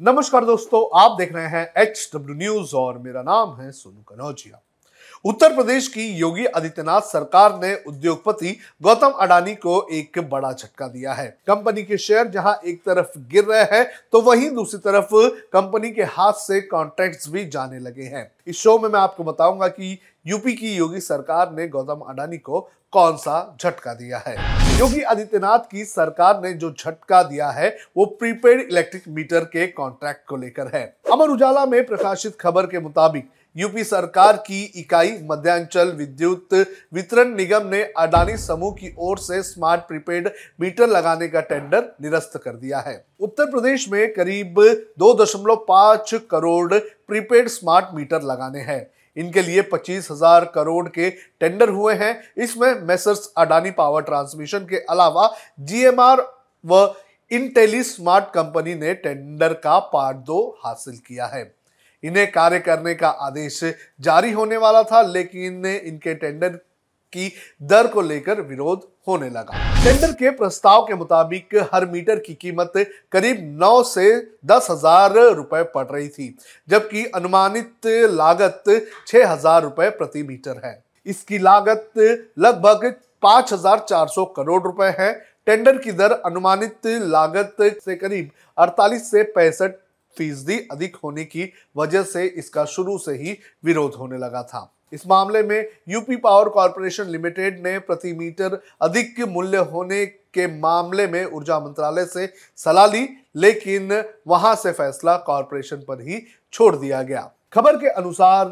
नमस्कार दोस्तों, आप देख रहे हैं एच डब्ल्यू न्यूज़ और मेरा नाम है सोनू कनौजिया। उत्तर प्रदेश की योगी आदित्यनाथ सरकार ने उद्योगपति गौतम अडानी को एक बड़ा झटका दिया है। कंपनी के शेयर जहाँ एक तरफ़ गिर रहे हैं तो वहीं दूसरी तरफ़ कंपनी के हाथ से कॉन्ट्रैक्ट्स भी जाने लगे हैं। इस शो में मैं आपको बताऊँगा कि यूपी की योगी सरकार ने गौतम अडानी को कौन सा झटका दिया है? योगी आदित्यनाथ की सरकार ने जो झटका दिया है, वो प्रीपेड इलेक्ट्रिक मीटर के कॉन्ट्रैक्ट को लेकर है। अमर उजाला में प्रकाशित खबर के मुताबिक, यूपी सरकार की इकाई मध्यांचल विद्युत वितरण निगम ने अडानी समूह की ओर से स्मार्ट प्रीपेड मीटर लगाने का टेंडर निरस्त कर दिया है। उत्तर प्रदेश में करीब दो दशमलव पाँच करोड़ प्रीपेड स्मार्ट मीटर लगाने हैं। इनके लिए पच्चीस हज़ार करोड़ के टेंडर हुए हैं। इसमें मेसर्स अडानी पावर ट्रांसमिशन के अलावा जीएमआर व इंटेली स्मार्ट कंपनी ने टेंडर का पार्ट दो हासिल किया है। इन्हें कार्य करने का आदेश जारी होने वाला था, लेकिन इनके टेंडर की दर को लेकर विरोध होने लगा। टेंडर के प्रस्ताव के मुताबिक हर मीटर की कीमत करीब 9 से दस हज़ार रुपए पड़ रही थी, जबकि अनुमानित लागत छह हज़ार रुपए प्रति मीटर है। इसकी लागत लगभग पाँच हज़ार चार सौ करोड़ रुपए है। टेंडर की दर अनुमानित लागत से करीब 48 से पैंसठ फ़ीसदी अधिक होने की वजह से इसका शुरू से ही विरोध होने लगा था। इस मामले में यूपी पावर कॉरपोरेशन लिमिटेड ने प्रति मीटर अधिक मूल्य होने के मामले में ऊर्जा मंत्रालय से सलाह ली, लेकिन वहाँ से फैसला कॉरपोरेशन पर ही छोड़ दिया गया। खबर के अनुसार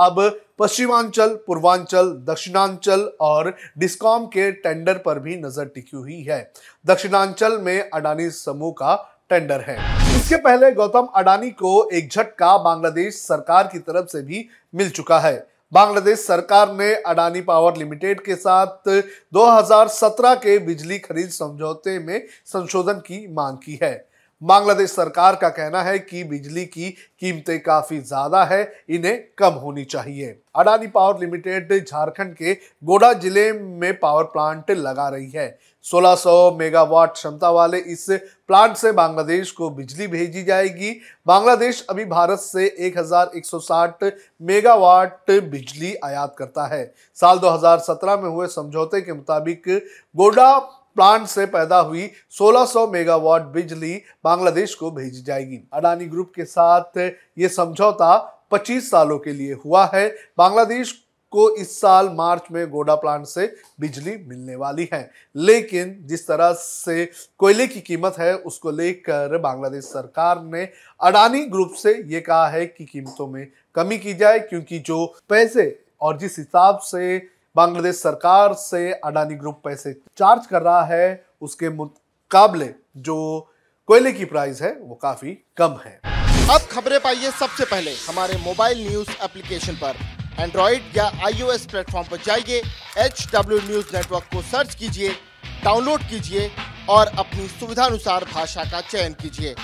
अब पश्चिमांचल, पूर्वांचल, दक्षिणांचल और डिस्कॉम के टेंडर पर भी नज़र टिकी हुई है। दक्षिणांचल में अडानी समूह का टेंडर है। इसके पहले गौतम अडानी को एक झटका बांग्लादेश सरकार की तरफ़ से भी मिल चुका है। बांग्लादेश सरकार ने अडानी पावर लिमिटेड के साथ 2017 के बिजली खरीद समझौते में संशोधन की मांग की है। बांग्लादेश सरकार का कहना है कि बिजली की कीमतें काफ़ी ज़्यादा है, इन्हें कम होनी चाहिए। अडानी पावर लिमिटेड झारखंड के गोडा ज़िले में पावर प्लांट लगा रही है। 1600 मेगावाट क्षमता वाले इस प्लांट से बांग्लादेश को बिजली भेजी जाएगी। बांग्लादेश अभी भारत से 1160 मेगावाट बिजली आयात करता है। साल 2017 में हुए समझौते के मुताबिक गोडा प्लांट से पैदा हुई 1600 मेगावाट बिजली बांग्लादेश को भेजी जाएगी। अडानी ग्रुप के साथ ये समझौता 25 सालों के लिए हुआ है। बांग्लादेश को इस साल मार्च में गोडा प्लांट से बिजली मिलने वाली है। लेकिन जिस तरह से कोयले की कीमत है, उसको लेकर बांग्लादेश सरकार ने अडानी ग्रुप से ये कहा है कि कीमतों में कमी की जाए, क्योंकि जो पैसे और जिस हिसाब से बांग्लादेश सरकार से अडानी ग्रुप पैसे चार्ज कर रहा है। उसके मुकाबले जो कोयले की प्राइस है, वो काफ़ी कम है। अब खबरें पाइए सबसे पहले हमारे मोबाइल न्यूज़ एप्लीकेशन पर। एंड्रॉइड या आईओएस प्लेटफॉर्म पर जाइए एच डब्ल्यू न्यूज़ नेटवर्क को सर्च कीजिए, डाउनलोड कीजिए और अपनी सुविधानुसार भाषा का चयन कीजिए।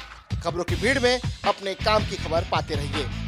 खबरों की भीड़ में अपने काम की खबर पाते रहिए।